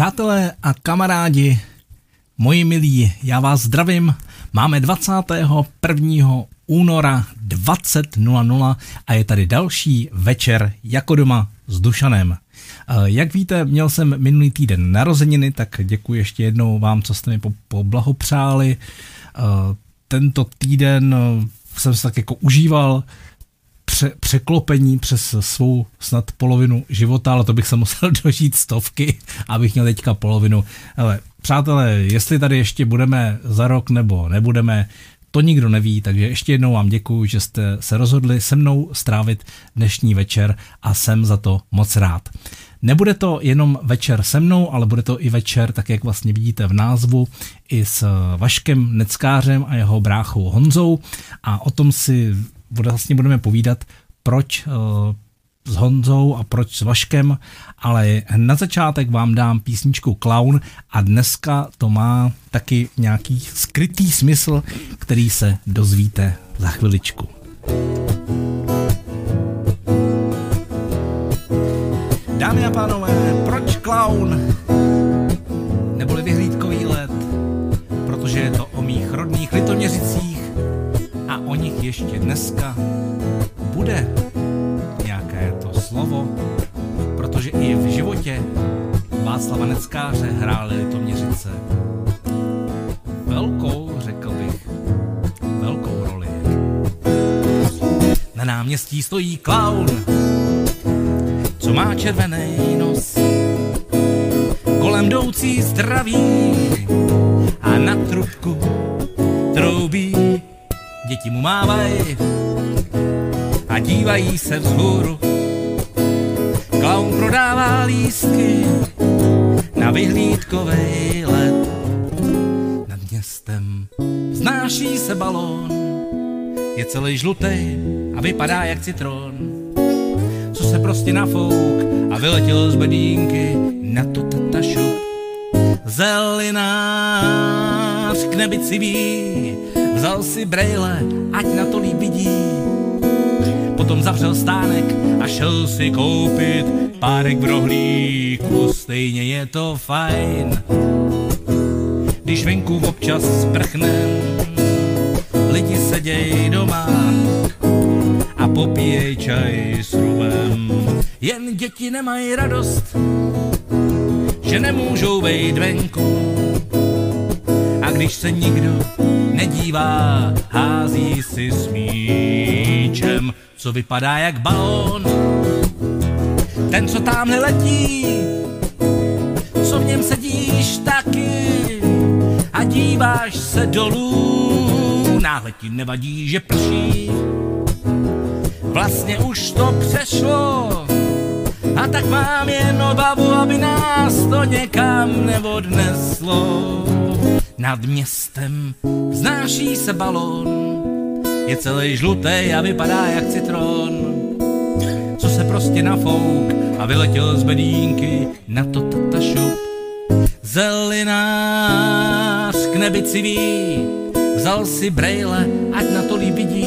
Přátelé a kamarádi, moji milí, já vás zdravím. Máme 21. února 20.00 a je tady další večer jako doma s Dušanem. Eh, jak víte, měl jsem minulý týden narozeniny, tak děkuji ještě jednou vám, co jste mi poblahopřáli. Eh, tento týden eh, jsem se tak jako užíval, pře- překlopení přes svou snad polovinu života, ale to bych se musel dožít stovky, abych měl teďka polovinu. Ale přátelé, jestli tady ještě budeme za rok nebo nebudeme, to nikdo neví, takže ještě jednou vám děkuji, že jste se rozhodli se mnou strávit dnešní večer a jsem za to moc rád. Nebude to jenom večer se mnou, ale bude to i večer, tak jak vlastně vidíte v názvu, i s Vaškem Neckářem a jeho bráchou Honzou a o tom si vlastně budeme povídat, proč uh, s Honzou a proč s Vaškem, ale na začátek vám dám písničku Clown a dneska to má taky nějaký skrytý smysl, který se dozvíte za chviličku. Dámy a pánové, proč clown? Neboli vyhlídkový let, protože je to o mých rodných litoměřicích a o nich ještě dneska bude nějaké to slovo, protože i v životě Václava Neckáře hráli Litoměřice velkou, řekl bych, velkou roli. Na náměstí stojí klaun, co má červený nos, kolem jdoucí zdraví a na trubku troubí děti mu mávají a dívají se vzhůru. Klaun prodává lístky na vyhlídkovej let. Nad městem znáší se balón, je celý žlutý a vypadá jak citron. Co se prostě nafouk a vyletěl z bedínky na to tata šup. Zelinář k nebi civí, Vzal si brejle, ať na to líp vidí. Potom zavřel stánek a šel si koupit párek v rohlíku, stejně je to fajn. Když venku občas sprchnem, lidi seděj doma a popíjej čaj s rumem. Jen děti nemají radost, že nemůžou vejít venku. A když se nikdo nedívá, hází si s míčem, co vypadá jak balón. Ten, co tamhle letí, co v něm sedíš taky a díváš se dolů, náhle ti nevadí, že prší. Vlastně už to přešlo, a tak mám jen obavu, aby nás to někam neodneslo. Nad městem znáší se balon, je celý žlutý a vypadá jak citron. Co se prostě nafouk a vyletěl z bedínky na to tata šup. Zelinář k nebi civí, vzal si brejle, ať na to vidí.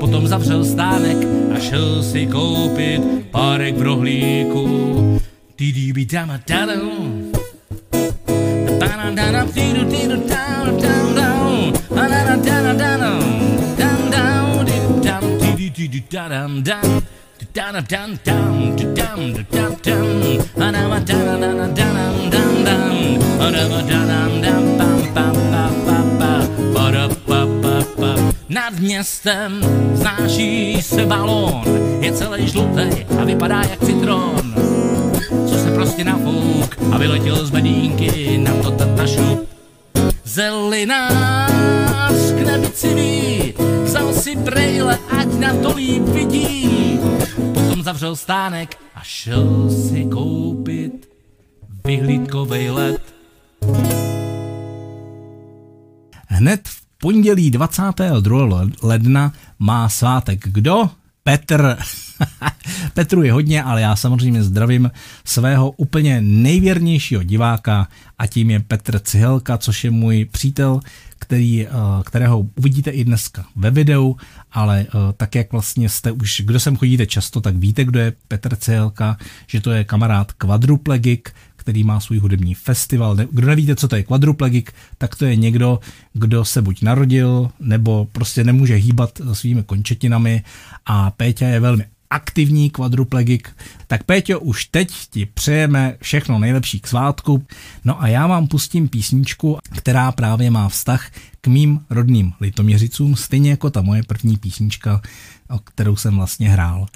Potom zavřel stánek a šel si koupit párek v rohlíku. Didi dama dadam, nad městem znáší se balón, je celý žlutý a vypadá jak citron. Co se prostě nafouk a vyletěl z bedínky na to tata šup. Zelinář k nebi civí, vzal si brejle, ať na to líp vidí. Potom zavřel stánek a šel si koupit vyhlídkovej let. Hned v pondělí 22. ledna má svátek kdo? Petr. Petru je hodně, ale já samozřejmě zdravím svého úplně nejvěrnějšího diváka a tím je Petr Cihelka, což je můj přítel, který, eh, kterého uvidíte i dneska ve videu, ale eh, tak jak vlastně jste už, kdo sem chodíte často, tak víte, kdo je Petr Cihelka, že to je kamarád kvadruplegik, který má svůj hudební festival. Kdo nevíte, co to je kvadruplegik, tak to je někdo, kdo se buď narodil, nebo prostě nemůže hýbat svými končetinami a Péťa je velmi aktivní kvadruplegik. Tak Péťo, už teď ti přejeme všechno nejlepší k svátku. No a já vám pustím písničku, která právě má vztah k mým rodným litoměřicům, stejně jako ta moje první písnička, kterou jsem vlastně hrál.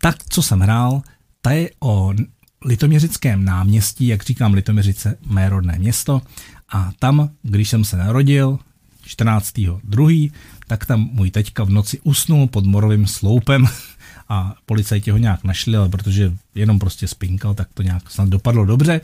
Tak, co jsem hrál, ta je o Litoměřickém náměstí, jak říkám, Litoměřice, mé rodné město. A tam, když jsem se narodil, 14.2., tak tam můj teďka v noci usnul pod morovým sloupem a policajti ho nějak našli, ale protože jenom prostě spinkal, tak to nějak snad dopadlo dobře.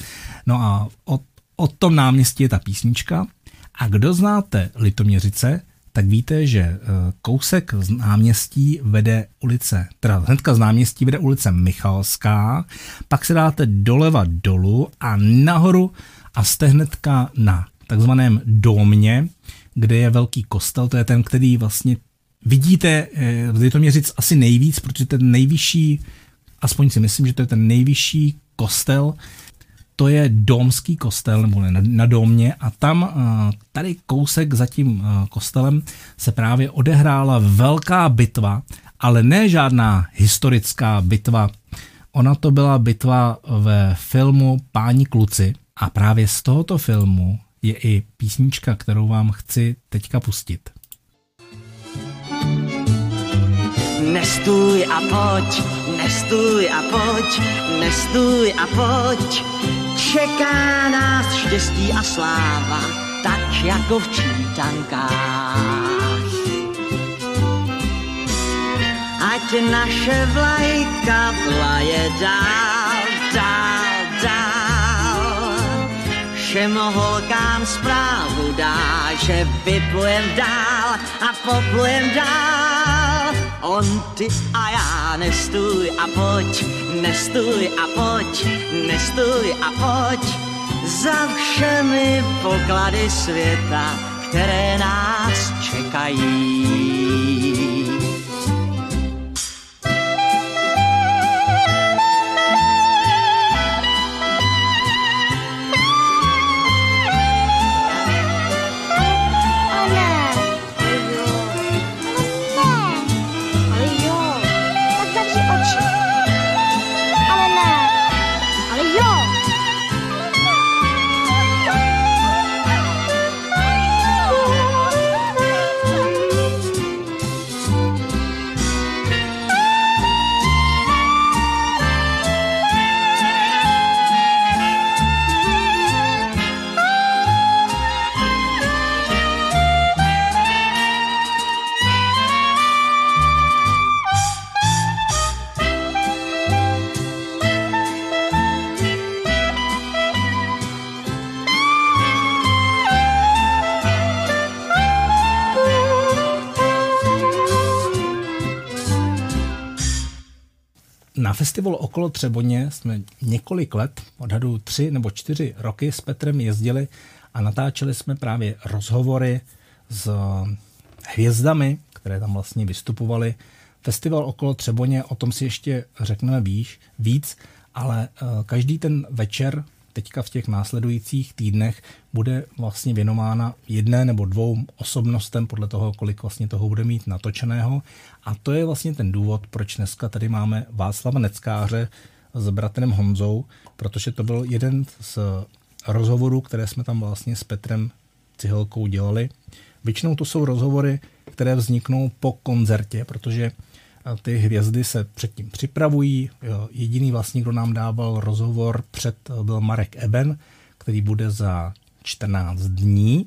No a o, o tom náměstí je ta písnička. A kdo znáte Litoměřice, tak víte, že eh, kousek z náměstí vede ulice, teda hnedka z náměstí vede ulice Michalská, pak se dáte doleva dolů a nahoru a jste hnedka na takzvaném domě, kde je velký kostel, to je ten, který vlastně vidíte eh, Litoměřic asi nejvíc, protože ten nejvyšší, aspoň si myslím, že to je ten nejvyšší kostel, to je domský kostel, nebo ne, na, na domě a tam tady kousek za tím kostelem se právě odehrála velká bitva, ale ne žádná historická bitva. Ona to byla bitva ve filmu Páni kluci a právě z tohoto filmu je i písnička, kterou vám chci teďka pustit. Nestůj a pojď, nestůj a pojď, nestůj a pojď. Čeká nás štěstí a sláva, tak jako v čítankách. Ať naše vlajka vlaje dál, dál, dál. Všem holkám zprávu dá, že vyplujem dál a poplujem dál on, ty a já, nestůj a pojď, nestůj a pojď, nestůj a pojď, za všemi poklady světa, které nás čekají. Festivalu okolo Třeboně jsme několik let, odhadu tři nebo čtyři roky s Petrem jezdili a natáčeli jsme právě rozhovory s hvězdami, které tam vlastně vystupovaly. Festival okolo Třeboně, o tom si ještě řekneme víš, víc, ale eh, každý ten večer teďka v těch následujících týdnech bude vlastně věnována jedné nebo dvou osobnostem podle toho, kolik vlastně toho bude mít natočeného. A to je vlastně ten důvod, proč dneska tady máme Václava Neckáře s bratrem Honzou, protože to byl jeden z rozhovorů, které jsme tam vlastně s Petrem Cihelkou dělali. Většinou to jsou rozhovory, které vzniknou po koncertě, protože ty hvězdy se předtím připravují. Jediný vlastně, kdo nám dával rozhovor před, byl Marek Eben, který bude za 14 dní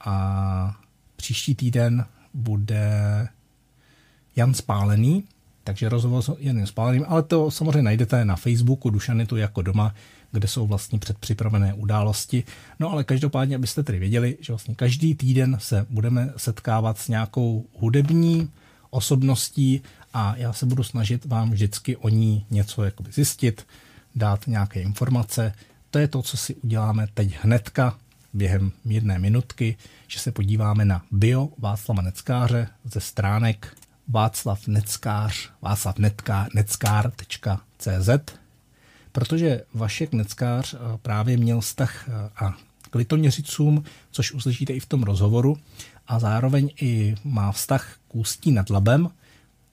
a příští týden bude Jan Spálený, takže rozhovor s Janem Spáleným, ale to samozřejmě najdete na Facebooku Dušanitu jako doma, kde jsou vlastně předpřipravené události. No ale každopádně, abyste tedy věděli, že vlastně každý týden se budeme setkávat s nějakou hudební osobností a já se budu snažit vám vždycky o ní něco jakoby zjistit, dát nějaké informace. To je to, co si uděláme teď hnedka během jedné minutky, že se podíváme na bio Václava Neckáře ze stránek Václav Neckář, Václav Neckář.cz protože Vašek Neckář právě měl vztah a k což uslyšíte i v tom rozhovoru, a zároveň i má vztah k Ústí nad Labem,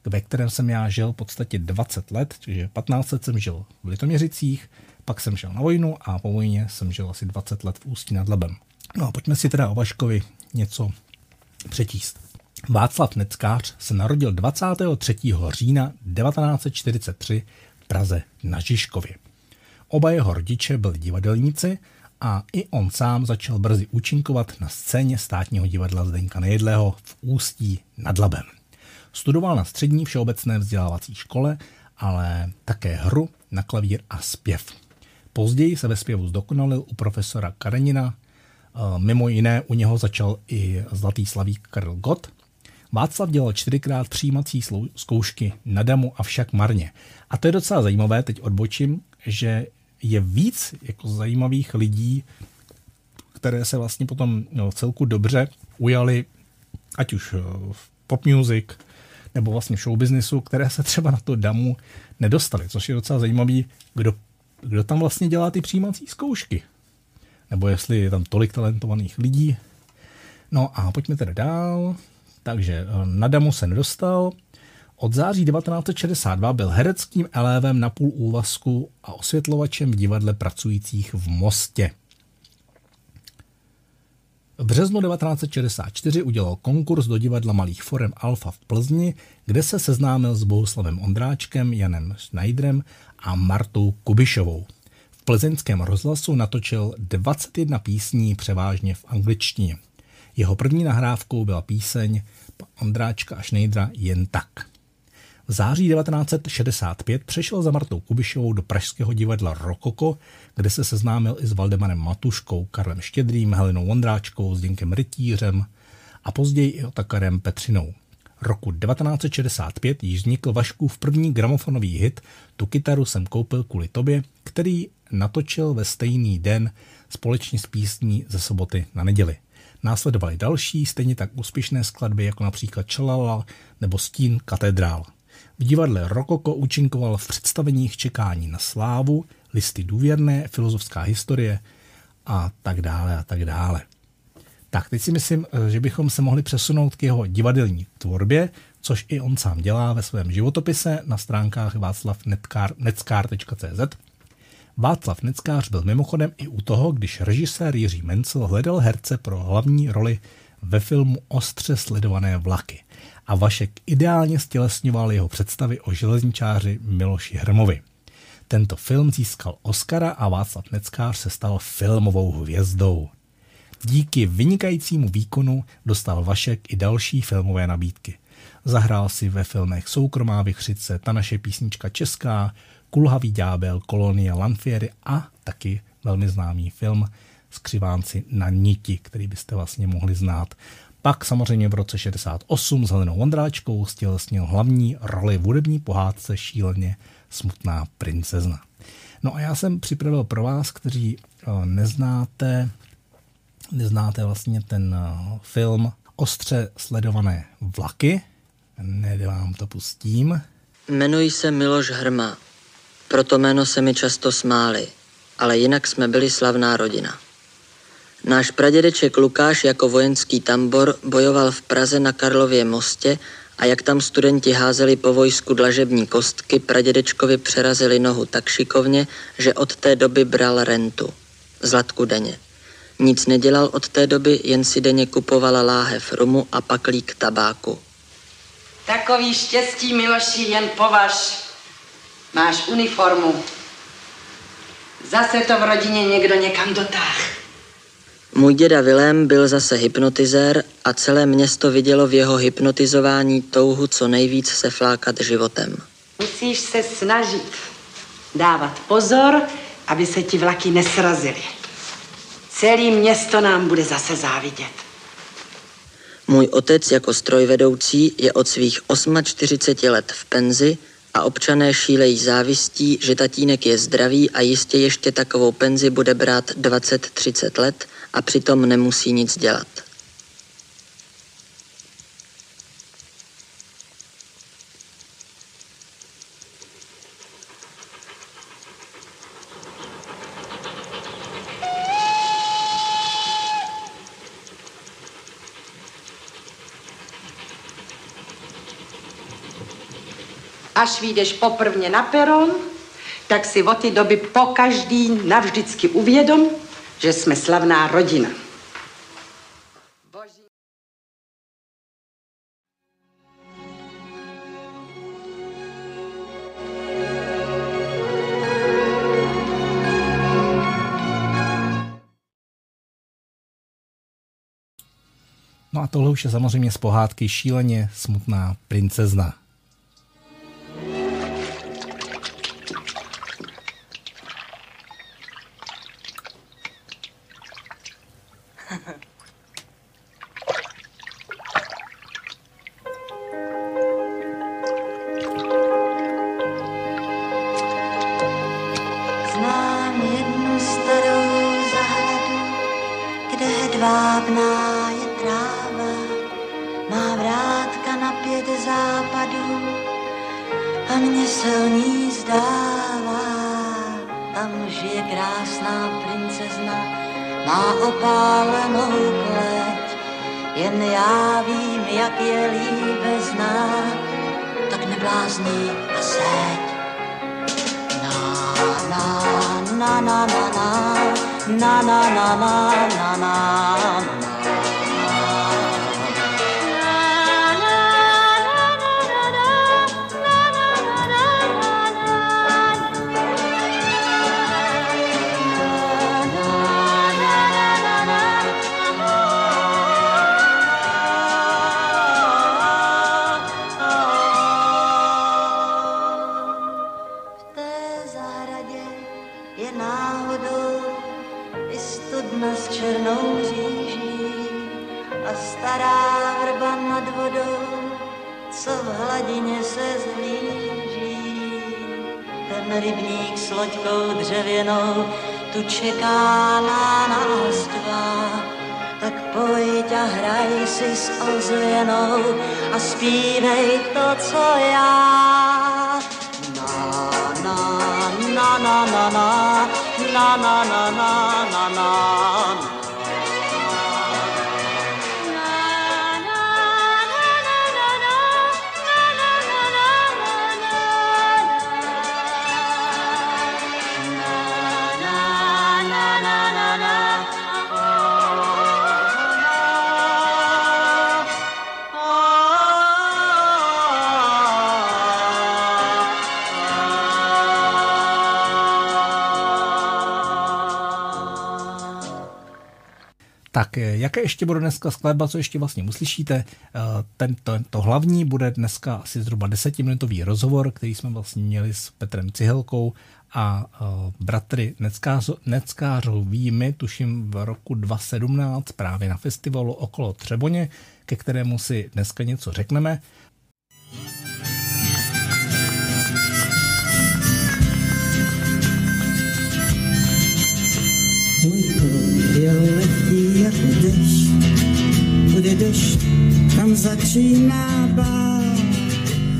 ve kterém jsem já žil v podstatě 20 let, čiže 15 let jsem žil v Litoměřicích, pak jsem šel na vojnu a po vojně jsem žil asi 20 let v Ústí nad Labem. No a pojďme si teda o Vaškovi něco přečíst. Václav Neckář se narodil 23. října 1943 v Praze na Žižkově. Oba jeho rodiče byli divadelníci a i on sám začal brzy účinkovat na scéně státního divadla Zdenka Nejedlého v Ústí nad Labem. Studoval na střední všeobecné vzdělávací škole, ale také hru na klavír a zpěv. Později se ve zpěvu zdokonalil u profesora Karenina, eh, mimo jiné u něho začal i zlatý slavík Karel Gott. Václav dělal čtyřikrát přijímací zkoušky na damu, avšak marně. A to je docela zajímavé, teď odbočím, že je víc jako zajímavých lidí, které se vlastně potom no, celku dobře ujali, ať už eh, v pop music, nebo vlastně v showbiznisu, které se třeba na to damu nedostali, což je docela zajímavý, kdo, kdo tam vlastně dělá ty přijímací zkoušky. Nebo jestli je tam tolik talentovaných lidí. No a pojďme teda dál. Takže eh, na damu se nedostal, od září 1962 byl hereckým elévem na půl úvazku a osvětlovačem v divadle pracujících v Mostě. V březnu 1964 udělal konkurs do divadla malých forem Alfa v Plzni, kde se seznámil s Bohuslavem Ondráčkem, Janem Schneiderem a Martou Kubišovou. V plzeňském rozhlasu natočil 21 písní převážně v angličtině. Jeho první nahrávkou byla píseň Ondráčka a Schneidera Jen tak. V září 1965 přešel za Martou Kubišovou do Pražského divadla Rokoko, kde se seznámil i s Valdemarem Matuškou, Karlem Štědrým, Helenou Vondráčkou, Zdenkem Rytířem a později i Otakarem Petřinou. Roku 1965 již vznikl Vaškův první gramofonový hit Tu kytaru jsem koupil kvůli tobě, který natočil ve stejný den společně s písní ze soboty na neděli. Následovaly další, stejně tak úspěšné skladby, jako například Čelala nebo Stín katedrál. V divadle Rokoko účinkoval v představeních Čekání na slávu, listy důvěrné, filozofská historie a tak dále a tak dále. Tak teď si myslím, eh, že bychom se mohli přesunout k jeho divadelní tvorbě, což i on sám dělá ve svém životopise na stránkách václavneckár.cz. Václav Neckář byl mimochodem i u toho, když režisér Jiří Mencel hledal herce pro hlavní roli ve filmu Ostře sledované vlaky a Vašek ideálně stělesňoval jeho představy o železničáři Miloši Hrmovi. Tento film získal Oscara a Václav Neckář se stal filmovou hvězdou. Díky vynikajícímu výkonu dostal Vašek i další filmové nabídky. Zahrál si ve filmech Soukromá vychřice, Ta naše písnička česká, Kulhavý ďábel, Kolonie Lanfiery a taky velmi známý film Skřivánci na niti, který byste vlastně mohli znát. Pak samozřejmě v roce 68 s Helenou Vondráčkou stělesnil hlavní roli v hudební pohádce Šíleně smutná princezna. No a já jsem připravil pro vás, kteří eh, neznáte, neznáte vlastně ten eh, film Ostře sledované vlaky. Nede vám to pustím. Jmenuji se Miloš Hrma. Proto jméno se mi často smáli, ale jinak jsme byli slavná rodina. Náš pradědeček Lukáš jako vojenský tambor bojoval v Praze na Karlově mostě a jak tam studenti házeli po vojsku dlažební kostky, pradědečkovi přerazili nohu tak šikovně, že od té doby bral rentu. Zlatku denně. Nic nedělal od té doby, jen si denně kupovala láhev rumu a paklík tabáku. Takový štěstí, Miloši, jen považ. Máš uniformu. Zase to v rodině někdo někam dotáh. Můj děda Vilém byl zase hypnotizér a celé město vidělo v jeho hypnotizování touhu co nejvíc se flákat životem. Musíš se snažit dávat pozor, aby se ti vlaky nesrazily. Celé město nám bude zase závidět. Můj otec jako strojvedoucí je od svých 48 let v penzi a občané šílejí závistí, že tatínek je zdravý a jistě ještě takovou penzi bude brát 20-30 let – a přitom nemusí nic dělat. až vyjdeš poprvně na peron, tak si od té doby po každý navždycky uvědom, že jsme slavná rodina. No a tohle už je samozřejmě z pohádky šíleně smutná princezna. Hraj si s ozvěnou a zpívej to, co já. Na, na, na, na, na, na, na, na, na, na, na, na. Tak eh, jaké ještě bude dneska skladba, co ještě vlastně uslyšíte? Eh, Ten, to, hlavní bude dneska asi zhruba desetiminutový rozhovor, který jsme vlastně měli s Petrem Cihelkou a uh, bratry Neckářo, Neckářovými, tuším v roku 2017 právě na festivalu okolo Třeboně, ke kterému si dneska něco řekneme. Vojko dešť, tam začíná bál.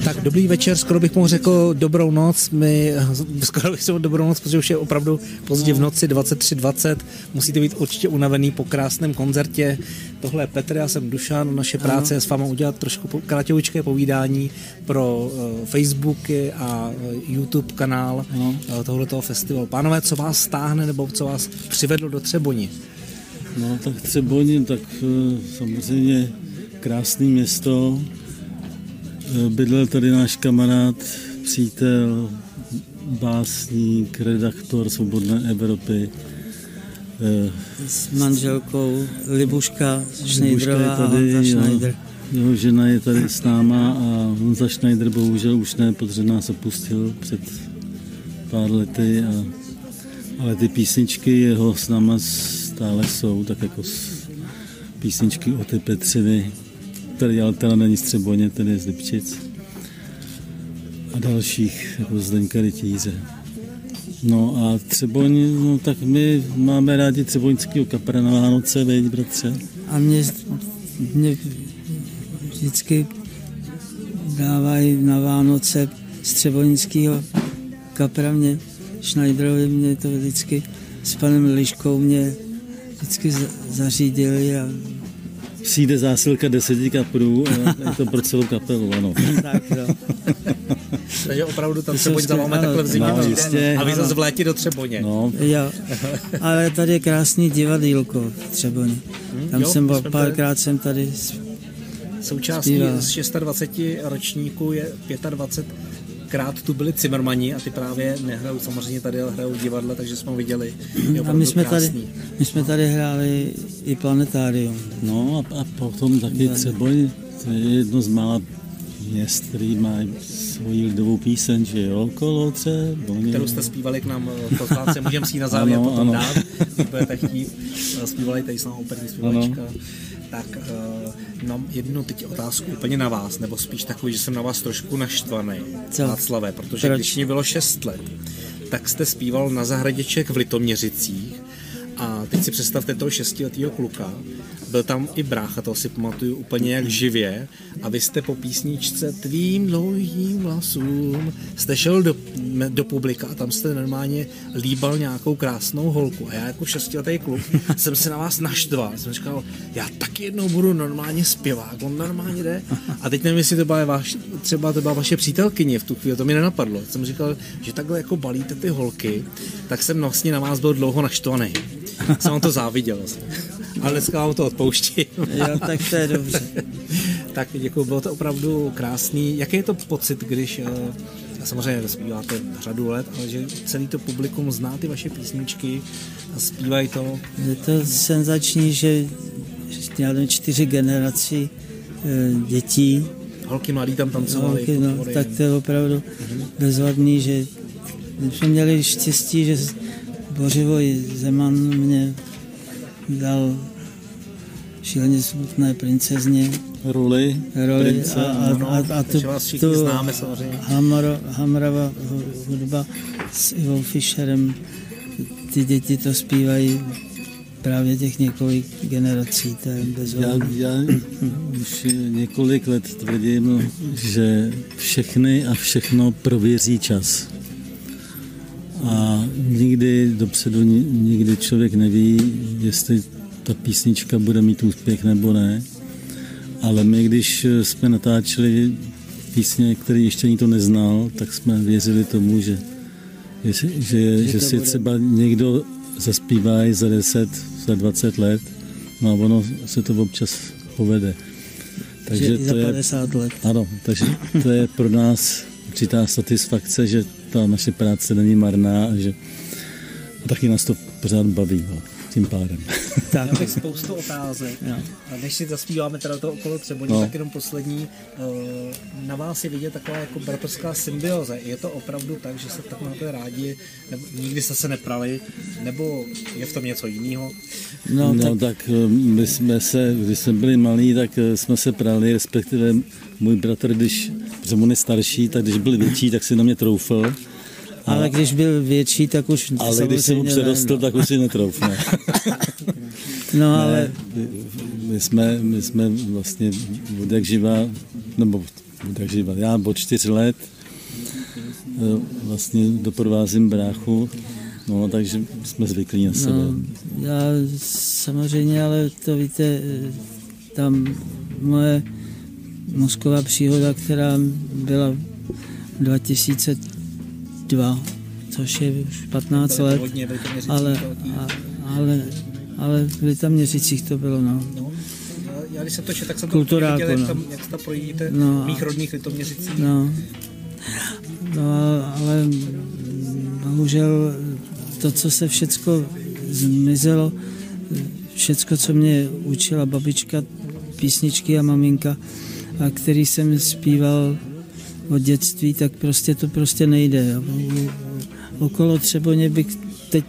Tak dobrý večer, skoro bych mohl řekl dobrou noc. My skoro bych řekl dobrou noc, protože už je opravdu pozdě v noci 23.20. Musíte být určitě unavený po krásném koncertě. Tohle je Petr, já jsem Dušan. Naše práce je s váma udělat trošku kratěvoučké povídání pro uh, Facebooky a uh, YouTube kanál uh, tohoto festivalu. Pánové, co vás stáhne nebo co vás přivedlo do Třeboni? No tak Třeboň, tak eh, samozřejmě krásné město. Eh, Bydlel tady náš kamarád, přítel, básník, redaktor Svobodné Evropy. Eh, S manželkou Libuška a Honza jo. Schneider. Jeho žena je tady s náma a Honza Schneider bohužel už ne, protože nás opustil před pár lety, a, ale ty písničky jeho s náma stále jsou, tak jako s, písničky o ty Petřiny, který ale teda není z Třeboně, ten je z Lipčic a dalších, jako Zdeňka Rytíře. No a Třeboň, no tak my máme rádi třeboňského kapra na Vánoce, veď bratře? A mě, mě vždycky dávají na Vánoce z Třebonického kapra mě, Schneiderovi mě to vždycky s panem Liškou mě vždycky za- zařídili a Přijde zásilka deseti kaprů a je to pro celou kapelu, ano. tak no. Takže opravdu tam Třeboň za ano. takhle v zimě No, přijde jistě, a vy zase v létě do Třeboně. No, Jo, ale tady je krásný divadýlko v Třeboni. Tam jo, jsem byl, párkrát jsem tady s- Součástí Zpívá. z 26 ročníků je 25 krát tu byli Cimrmani a ty právě nehrajou samozřejmě tady, ale hrajou divadle, takže jsme ho viděli. Je a my jsme, tady, my jsme tady hráli i planetárium. no a, a potom taky Třeboň, to je jedno z mála měst, který má svoji lidovou píseň, že jo, kolo Třeboně. kterou jste zpívali k nám v pozvánce, můžeme si ji na závěr Ano, potom ano. dát, když budete chtít. Eh, Zpívali tady s námi operní zpěvačka. Tak uh, mám jednu teď otázku úplně na vás, nebo spíš takový, že jsem na vás trošku naštvaný, Co? Václave, protože Proč? když mě bylo 6 let, tak jste zpíval na zahraděček v Litoměřicích a teď si představte toho šestiletého kluka, byl tam i brácha, toho si pamatuju úplně jak živě a vy jste po písničce tvým dlouhým vlasům jste šel do, do publika a tam jste normálně líbal nějakou krásnou holku a já jako šestiletý kluk jsem se na vás naštval, jsem říkal, já taky jednou budu normálně zpěvák, on normálně jde a teď nevím, jestli to byla vaš, třeba to byla vaše přítelkyně v tu chvíli, to mi nenapadlo, jsem říkal, že takhle jako balíte ty holky, tak jsem vlastně na vás byl dlouho naštvaný. Jsem vám to záviděl. vlastně. Ale dneska vám to odpouštím. Jo, tak to je dobře. tak děkuji, bylo to opravdu krásný. Jaký je to pocit, když eh, a samozřejmě zpíváte řadu let, ale že celý to publikum zná ty vaše písničky a zpívají to. Je to senzační, že nevím, čtyři generaci eh, dětí, Holky mladí tam tancovali. holky, no, tak to je opravdu bezvadný, že jsme měli štěstí, že Bořivoj Zeman mě dal šíleně smutné princezně Roli, roli prince, a, a, a, a tu, vás všichni tu známe samozřejmě. Hamro, Hamrava hu- hudba s Ivou Fischerem, ty děti to zpívají právě těch několik generací, to je Já, bezvadný. já už několik let tvrdím, že všechny a všechno prověří čas. A nikdy dopředu ni- nikdy člověk neví, jestli ta písnička bude mít úspěch nebo ne. Ale my, když jsme natáčeli písně, které ještě nikdo neznal, tak jsme věřili tomu, že, že, že, že to si bude. třeba někdo zaspívá i za 10, za 20 let, no a ono se to občas povede. Takže Takže i za to je, 50 let. ano, takže to je pro nás určitá satisfakce, že ta naše práce není marná a že a taky nás to pořád baví, no, tím pádem. Tak, Já bych spoustu otázek. A než si zaspíváme teda to okolo Třeboně, No. tak jenom poslední. eh, Na vás je vidět taková jako bratrská symbioze. Je to opravdu tak, že se tak máte rádi, nebo nikdy jste se neprali, nebo je v tom něco jiného? no, No tak, tak eh, my jsme se, když jsme byli malí, tak eh, jsme se prali, respektive můj bratr, když, protože on je starší, tak když byl větší, tak si na mě troufl. ale když byl větší, tak už Ale když jsem mu předostl, ne, tak už si netroufne. No, ale Ne, my jsme, my jsme vlastně od jak živa, nebo od jak živa, já od čtyř let eh, vlastně doprovázím bráchu, no, takže jsme zvyklí na sebe. No, já samozřejmě, ale to víte, eh, tam moje mozková příhoda, která byla 2002, což je už 15 Byli let, hodně ale, a, ale, ale v Litoměřicích to bylo, no. No, já když jsem to četl, tak jsem Kulturáku, to viděl, jak no. tam, jak tam projíždíte No mých rodných litoměřicích. No, no ale bohužel to, co se všecko zmizelo, všecko, co mě učila babička, písničky a maminka, a který jsem zpíval od dětství, tak prostě to prostě nejde. Okolo Třeboně bych teď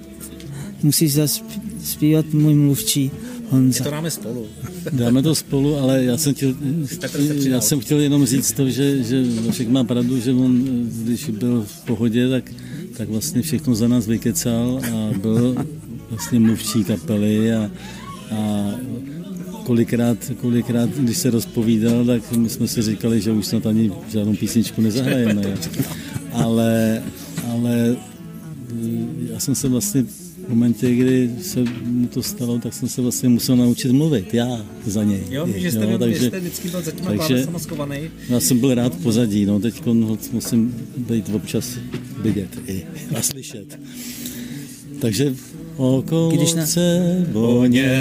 musí zaspívat můj mluvčí My Honza. to dáme spolu. Dáme to spolu, ale já jsem chtěl, já jsem chtěl jenom říct to, že, že Vašek má pravdu, že on, když byl v pohodě, tak, tak vlastně všechno za nás vykecal a byl vlastně mluvčí kapely a, a kolikrát, kolikrát, když se rozpovídal, tak my jsme si říkali, že už snad ani žádnou písničku nezahrajeme. Ale, ale já jsem se vlastně momentě, kdy se mu to stalo, tak jsem se vlastně musel naučit mluvit, já za něj. Jo, že jste, jo, takže, jste vždycky byl za těma takže. Já jsem byl rád v pozadí, no teď musím být občas vidět i a slyšet. Takže okolo Když na... Třeboně,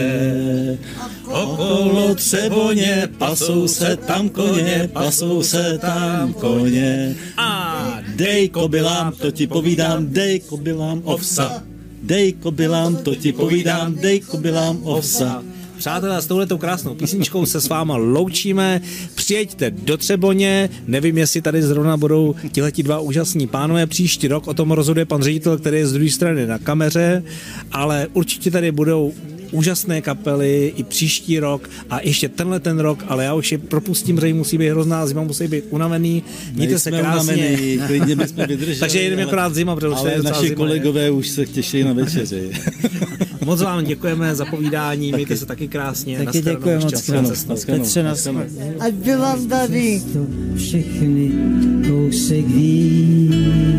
okolo Třeboně, pasou se tam koně, pasou se tam koně. A dej kobylám, to ti povídám, dej kobylám ovsa. Dej kobylám, to ti povídám, dej kobylám ovsa. Přátelé, s touhletou krásnou písničkou se s váma loučíme. Přijeďte do Třeboně, nevím, jestli tady zrovna budou tihleti dva úžasní pánové. Příští rok o tom rozhoduje pan ředitel, který je z druhé strany na kameře, ale určitě tady budou úžasné kapely i příští rok a ještě tenhle ten rok, ale já už je propustím, že musí být hrozná zima, musí být unavený. Mějte se krásně. Unavený, klidně bychom vydrželi. Takže jedeme akorát zima, protože ale naši zima, kolegové je. už se těší na večeři. moc vám děkujeme za povídání, mějte se taky krásně. Taky děkujeme moc krásně. Petře, Ať by vám tady všechny kousek víš.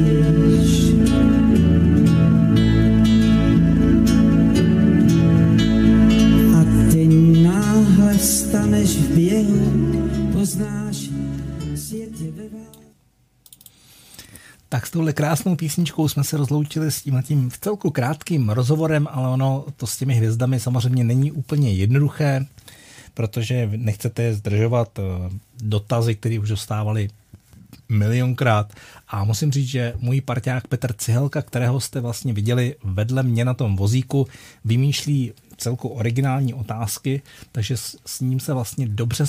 staneš v běhu, tak s touhle krásnou písničkou jsme se rozloučili s tím tím v celku krátkým rozhovorem, ale ono to s těmi hvězdami samozřejmě není úplně jednoduché, protože nechcete zdržovat eh, dotazy, které už dostávali milionkrát. A musím říct, že můj parťák Petr Cihelka, kterého jste vlastně viděli vedle mě na tom vozíku, vymýšlí celku originální otázky, takže s, s ním se vlastně dobře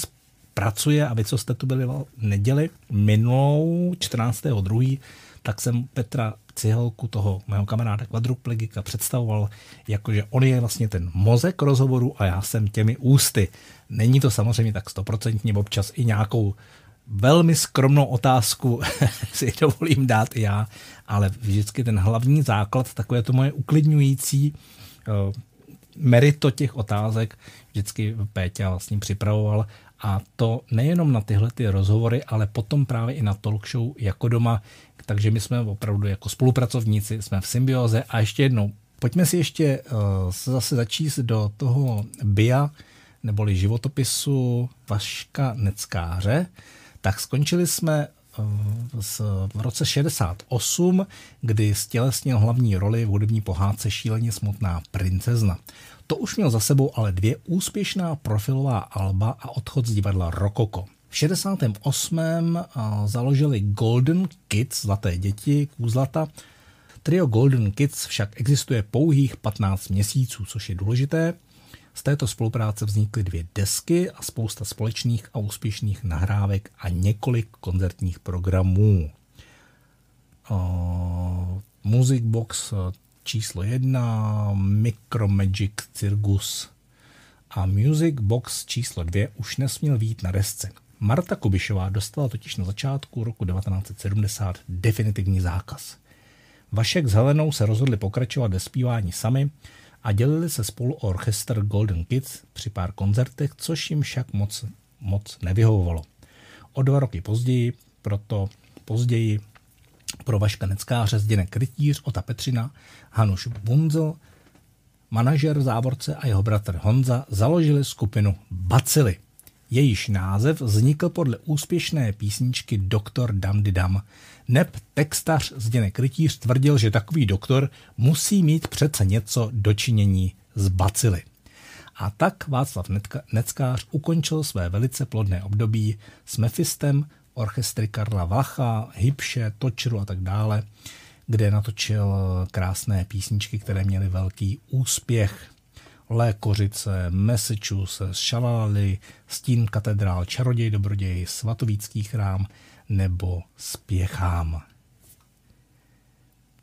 pracuje a vy, co jste tu byli v neděli minulou 14.2., tak jsem Petra Cihelku, toho mého kamaráda kvadruplegika, představoval, jakože on je vlastně ten mozek rozhovoru a já jsem těmi ústy. Není to samozřejmě tak stoprocentně, občas i nějakou velmi skromnou otázku si dovolím dát i já, ale vždycky ten hlavní základ, takové to moje uklidňující uh, merito těch otázek vždycky Péťa vlastně připravoval a to nejenom na tyhle ty rozhovory, ale potom právě i na talk show jako doma, takže my jsme opravdu jako spolupracovníci, jsme v symbioze. A ještě jednou, pojďme si ještě uh, zase začíst do toho BIA, neboli životopisu Vaška Neckáře, tak skončili jsme eh, v roce 68, kdy stělesnil hlavní roli v hudební pohádce Šíleně smutná princezna. To už měl za sebou ale dvě úspěšná profilová alba a odchod z divadla Rokoko. V 68. Eh, založili Golden Kids, Zlaté děti, Kůzlata. Trio Golden Kids však existuje pouhých 15 měsíců, což je důležité. Z této spolupráce vznikly dvě desky a spousta společných a úspěšných nahrávek a několik koncertních programů. Uh, Music Box číslo jedna, Micro Magic Circus a Music Box číslo dvě už nesměl vít na desce. Marta Kubišová dostala totiž na začátku roku 1970 definitivní zákaz. Vašek s Helenou se rozhodli pokračovat ve zpívání sami a dělili se spolu o orchestr Golden Kids při pár koncertech, což jim však moc, moc nevyhovovalo. O dva roky později, proto později pro Vaška Neckáře Zděnek Rytíř, Ota Petřina, Hanuš Bunzel, manažer závorce a jeho bratr Honza založili skupinu Bacily. Jejíž název vznikl podle úspěšné písničky Doktor Damdy Dam. Neb textař Zděnek Rytíř tvrdil, že takový doktor musí mít přece něco dočinění s bacily. A tak Václav Neckář ukončil své velice plodné období s Mefistem, orchestry Karla Vacha, Hybše, Točru a tak dále, kde natočil krásné písničky, které měly velký úspěch. Lékořice, Massachusetts, Šalali, Stín katedrál, Čaroděj, Dobroděj, Svatovícký chrám nebo Spěchám.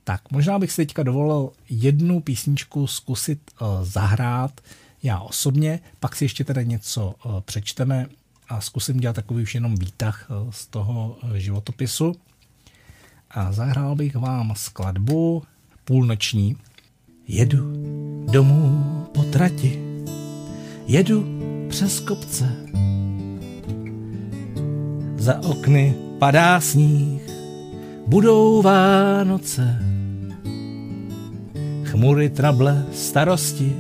Tak, možná bych si teďka dovolil jednu písničku zkusit uh, zahrát já osobně, pak si ještě teda něco uh, přečteme a zkusím dělat takový už jenom výtah uh, z toho uh, životopisu. A zahrál bych vám skladbu půlnoční. Jedu domů po trati, jedu přes kopce. Za okny padá sníh, budou Vánoce chmury, trable, starosti,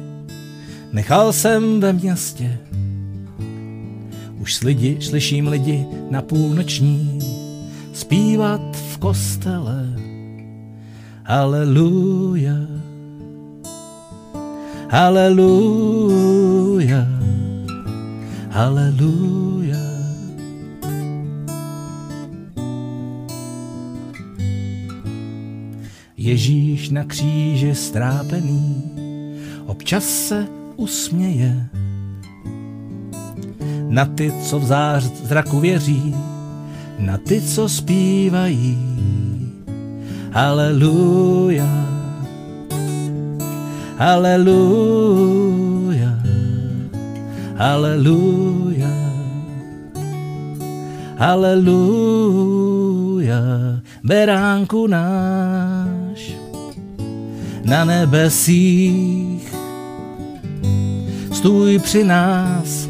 nechal jsem ve městě. Už lidi, slyším lidi na půlnoční zpívat v kostele. Haleluja, haleluja, haleluja. Ježíš na kříži strápený, občas se usměje. Na ty, co v zář zraku věří, na ty, co zpívají. Haleluja, haleluja, haleluja, haleluja, beránku náš na nebesích, stůj při nás,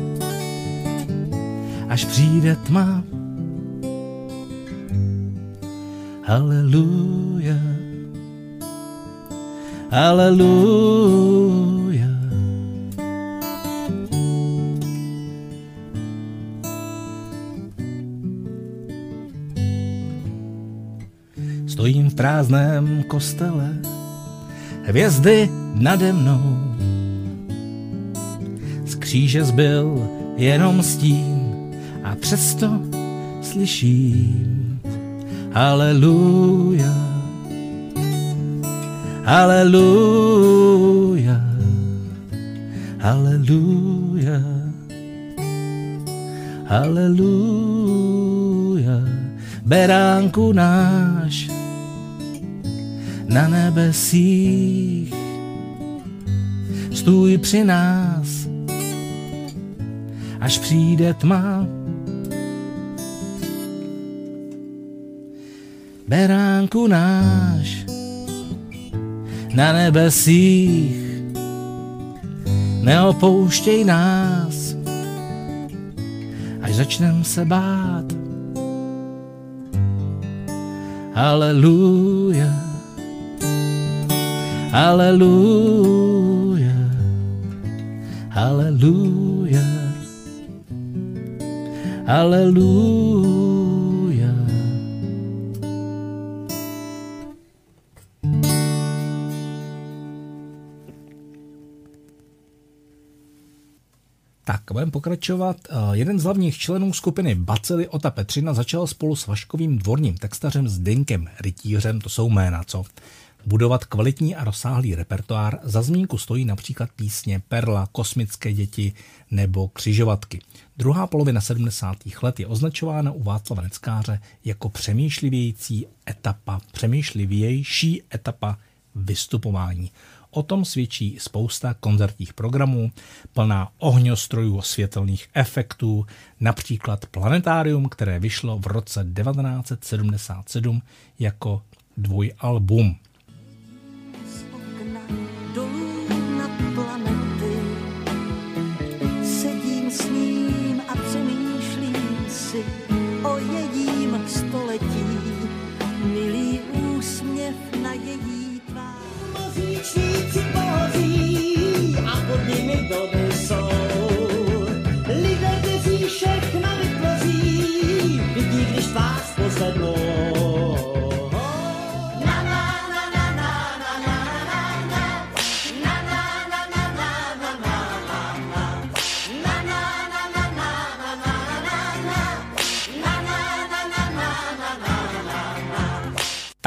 až přijde tma. Haleluja, haleluja. Stojím v prázdném kostele, hvězdy nade mnou. Z kříže zbyl jenom stín a přesto slyším Haleluja, haleluja, haleluja, haleluja, beránku náš na nebesích, stůj při nás, až přijde tma. Beránku náš na nebesích, neopouštěj nás, až začnem se bát. Haleluja, haleluja, haleluja, haleluja. Tak, budeme pokračovat. Eh, Jeden z hlavních členů skupiny Bacily Ota Petřina začal spolu s Vaškovým dvorním textařem Zdenkem Rytířem, to jsou jména, co? Budovat kvalitní a rozsáhlý repertoár. Za zmínku stojí například písně Perla, Kosmické děti nebo Křižovatky. Druhá polovina 70. let je označována u Václava Neckáře jako přemýšlivějící etapa, přemýšlivější etapa vystupování. O tom svědčí spousta koncertních programů, plná ohňostrojů a světelných efektů, například Planetárium, které vyšlo v roce 1977 jako dvojalbum.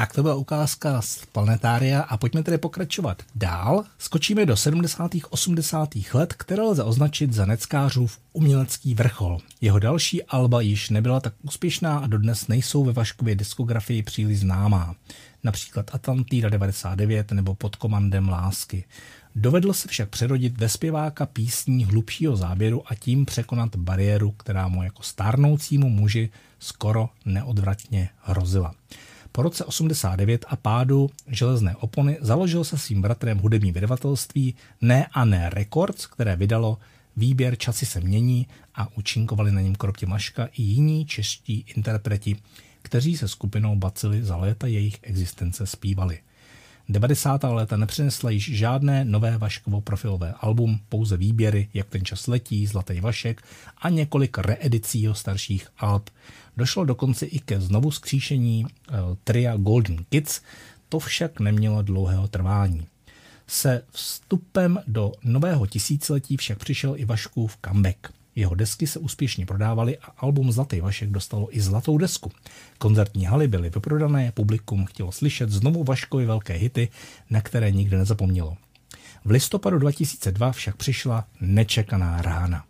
Tak to byla ukázka z Planetária a pojďme tedy pokračovat dál. Skočíme do 70. 80. let, které lze označit za Neckářův umělecký vrchol. Jeho další alba již nebyla tak úspěšná a dodnes nejsou ve Vaškově diskografii příliš známá. Například Atlantida 99 nebo Pod komandem lásky. Dovedl se však přerodit ve zpěváka písní hlubšího záběru a tím překonat bariéru, která mu jako stárnoucímu muži skoro neodvratně hrozila. Po roce 89 a pádu železné opony založil se svým bratrem hudební vydavatelství Ne a Ne Records, které vydalo výběr Časy se mění a účinkovali na něm Kroptě Maška i jiní čeští interpreti, kteří se skupinou Bacily za léta jejich existence zpívali. 90. léta nepřinesla již žádné nové Vaškovo profilové album, pouze výběry, jak ten čas letí, Zlatý Vašek a několik reedicí jeho starších alb. Došlo dokonce i ke znovu skříšení uh, tria Golden Kids, to však nemělo dlouhého trvání. Se vstupem do nového tisíciletí však přišel i Vaškův comeback – jeho desky se úspěšně prodávaly a album Zlatý Vašek dostalo i zlatou desku. Koncertní haly byly vyprodané, publikum chtělo slyšet znovu Vaškovi velké hity, na které nikdy nezapomnělo. V listopadu 2002 však přišla nečekaná rána.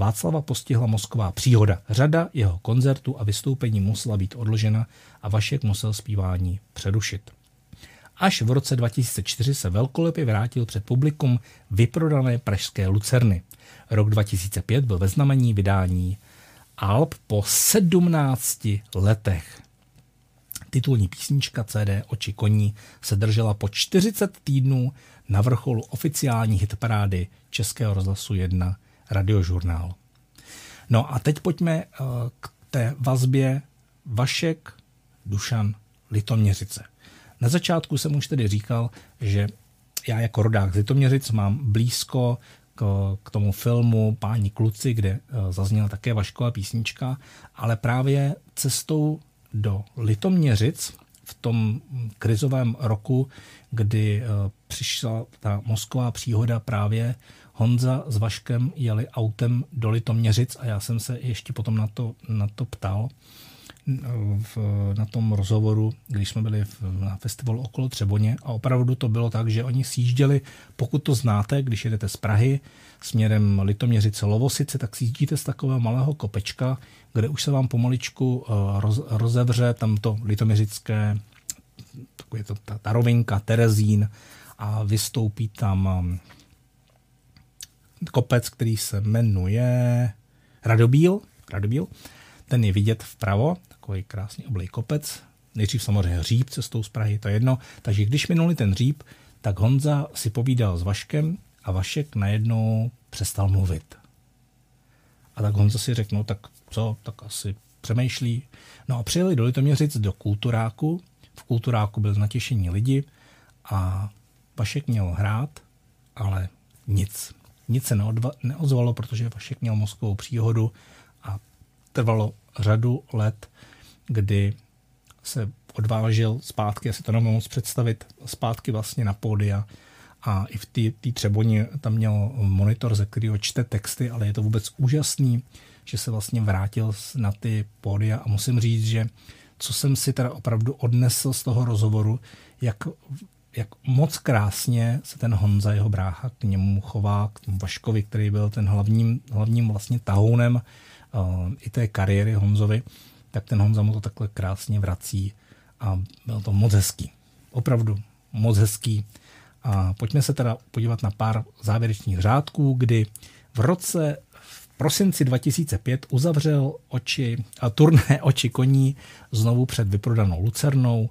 Václava postihla mozková příhoda. Řada jeho koncertů a vystoupení musela být odložena a Vašek musel zpívání přerušit. Až v roce 2004 se velkolepě vrátil před publikum vyprodané pražské Lucerny. Rok 2005 byl ve znamení vydání Alp po 17 letech. Titulní písnička CD Oči koní se držela po 40 týdnů na vrcholu oficiální hitparády Českého rozhlasu 1 radiožurnál. No a teď pojďme eh, k té vazbě Vašek, Dušan, Litoměřice. Na začátku jsem už tedy říkal, že já jako rodák z Litoměřic mám blízko k, k tomu filmu Páni kluci, kde eh, zazněla také Vašková písnička, ale právě cestou do Litoměřic v tom krizovém roku, kdy eh, přišla ta mozková příhoda právě Honza s Vaškem jeli autem do Litoměřic a já jsem se ještě potom na to, na to ptal, v, na tom rozhovoru, když jsme byli v, na festivalu okolo Třeboně. A opravdu to bylo tak, že oni sjížděli, pokud to znáte, když jedete z Prahy směrem Litoměřice Lovosice, tak sjíždíte z takového malého kopečka, kde už se vám pomaličku eh, roz, rozevře tam to litoměřické, takové to, ta, ta rovinka, Terezín a vystoupí tam kopec, který se jmenuje Radobíl, Radobíl ten je vidět vpravo, takový krásný oblej kopec, nejdřív samozřejmě hříb cestou z Prahy, to je jedno. Takže když minuli ten hříb, tak Honza si povídal s Vaškem a Vašek najednou přestal mluvit. A tak Honza si řekl, no tak co, tak asi přemýšlí. No a přijeli do Litoměřic do Kulturáku. V Kulturáku byl natěšení lidi a Vašek měl hrát, ale nic. Nic se neozvalo, protože Vašek měl mozkovou příhodu a trvalo řadu let, kdy se odvážil zpátky, já si to nemůžu moc představit, zpátky vlastně na pódia. A i v té třeboni tam měl monitor, ze kterého čte texty, ale je to vůbec úžasný, že se vlastně vrátil na ty pódia. A musím říct, že co jsem si teda opravdu odnesl z toho rozhovoru, jak, jak moc krásně se ten Honza, jeho brácha, k němu chová, k tomu Vaškovi, který byl ten hlavním, hlavním vlastně tahounem uh, i té kariéry Honzovi, tak ten Honza mu to takhle krásně vrací a byl to moc hezký. Opravdu moc hezký. A pojďme se teda podívat na pár závěrečných řádků, kdy v roce v prosinci 2005 uzavřel oči, a turné Oči koní znovu před vyprodanou Lucernou.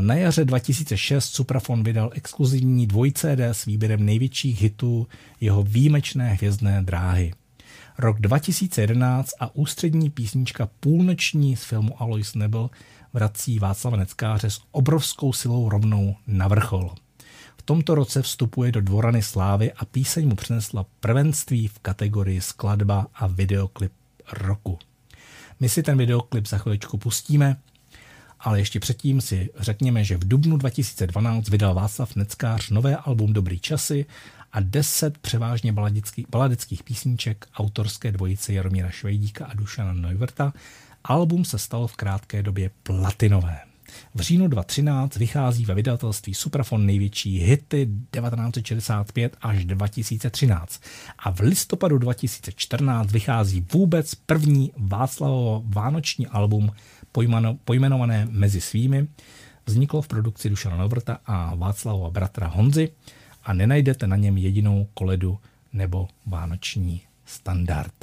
Na jaře 2006 Suprafon vydal exkluzivní dvoj CD s výběrem největších hitů jeho výjimečné hvězdné dráhy rok 2011 a ústřední písnička Půlnoční z filmu Alois Nebel vrací Václava Neckáře s obrovskou silou rovnou na vrchol. V tomto roce vstupuje do Dvorany Slávy a píseň mu přinesla prvenství v kategorii skladba a videoklip roku. My si ten videoklip za chviličku pustíme, ale ještě předtím si řekněme, že v dubnu 2012 vydal Václav Neckář nové album Dobrý časy a deset převážně baladických, baladických písniček autorské dvojice Jaromíra Švejdíka a Dušana Neuverta. Album se stalo v krátké době platinové. V říjnu 2013 vychází ve vydavatelství Suprafon největší hity 1965 až 2013 a v listopadu 2014 vychází vůbec první Václavovo vánoční album pojmenované Mezi svými. Vzniklo v produkci Dušana Novrta a Václavova bratra Honzy a nenajdete na něm jedinou koledu nebo vánoční standard.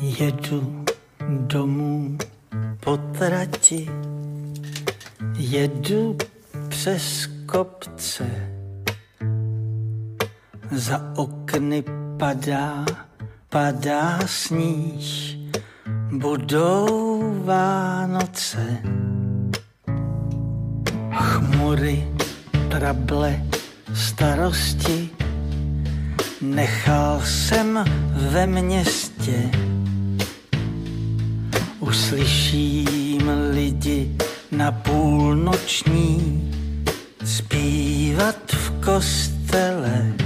Jedu domů po trati, jedu přes kopce, za okny padá, padá sníh, budou Vánoce. Chmury, trable, starosti, nechal jsem ve městě. Uslyším lidi na půlnoční zpívat v kostele.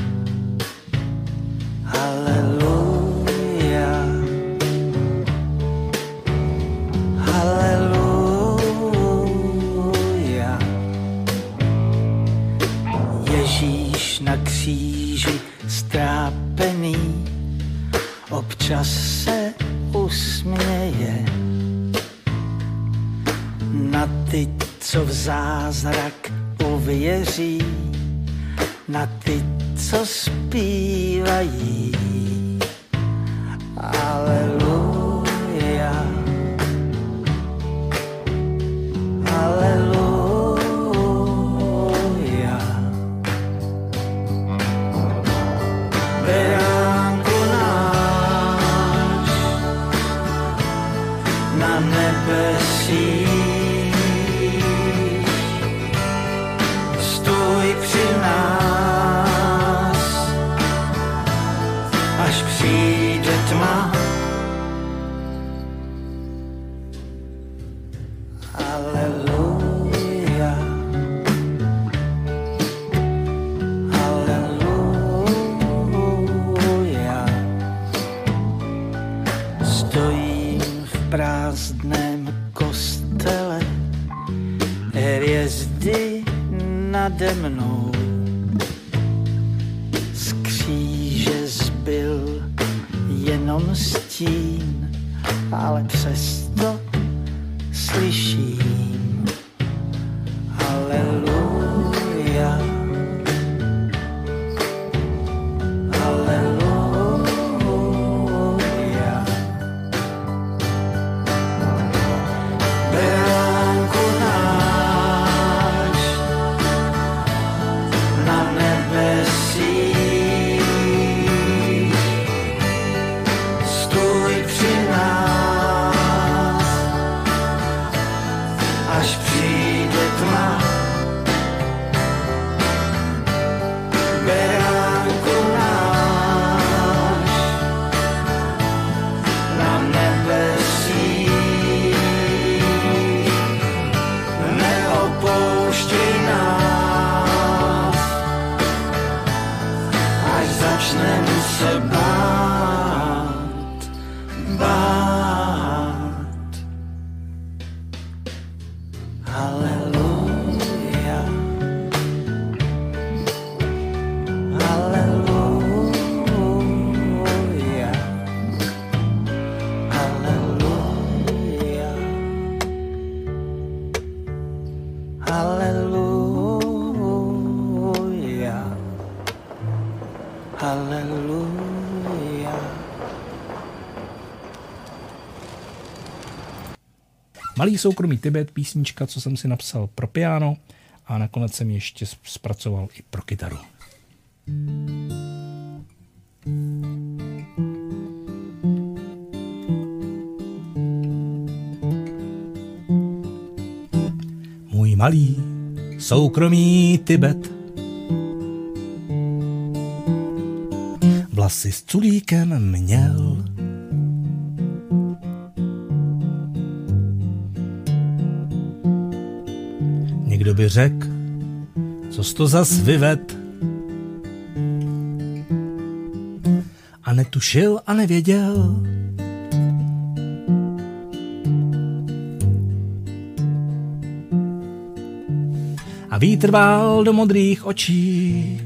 Malý soukromý Tibet, písnička, co jsem si napsal pro piano a nakonec jsem ještě zpracoval i pro kytaru. Můj malý soukromý Tibet vlasy s culíkem měl. By řekl, co to zas vyved. A netušil a nevěděl. A vítr do modrých očí.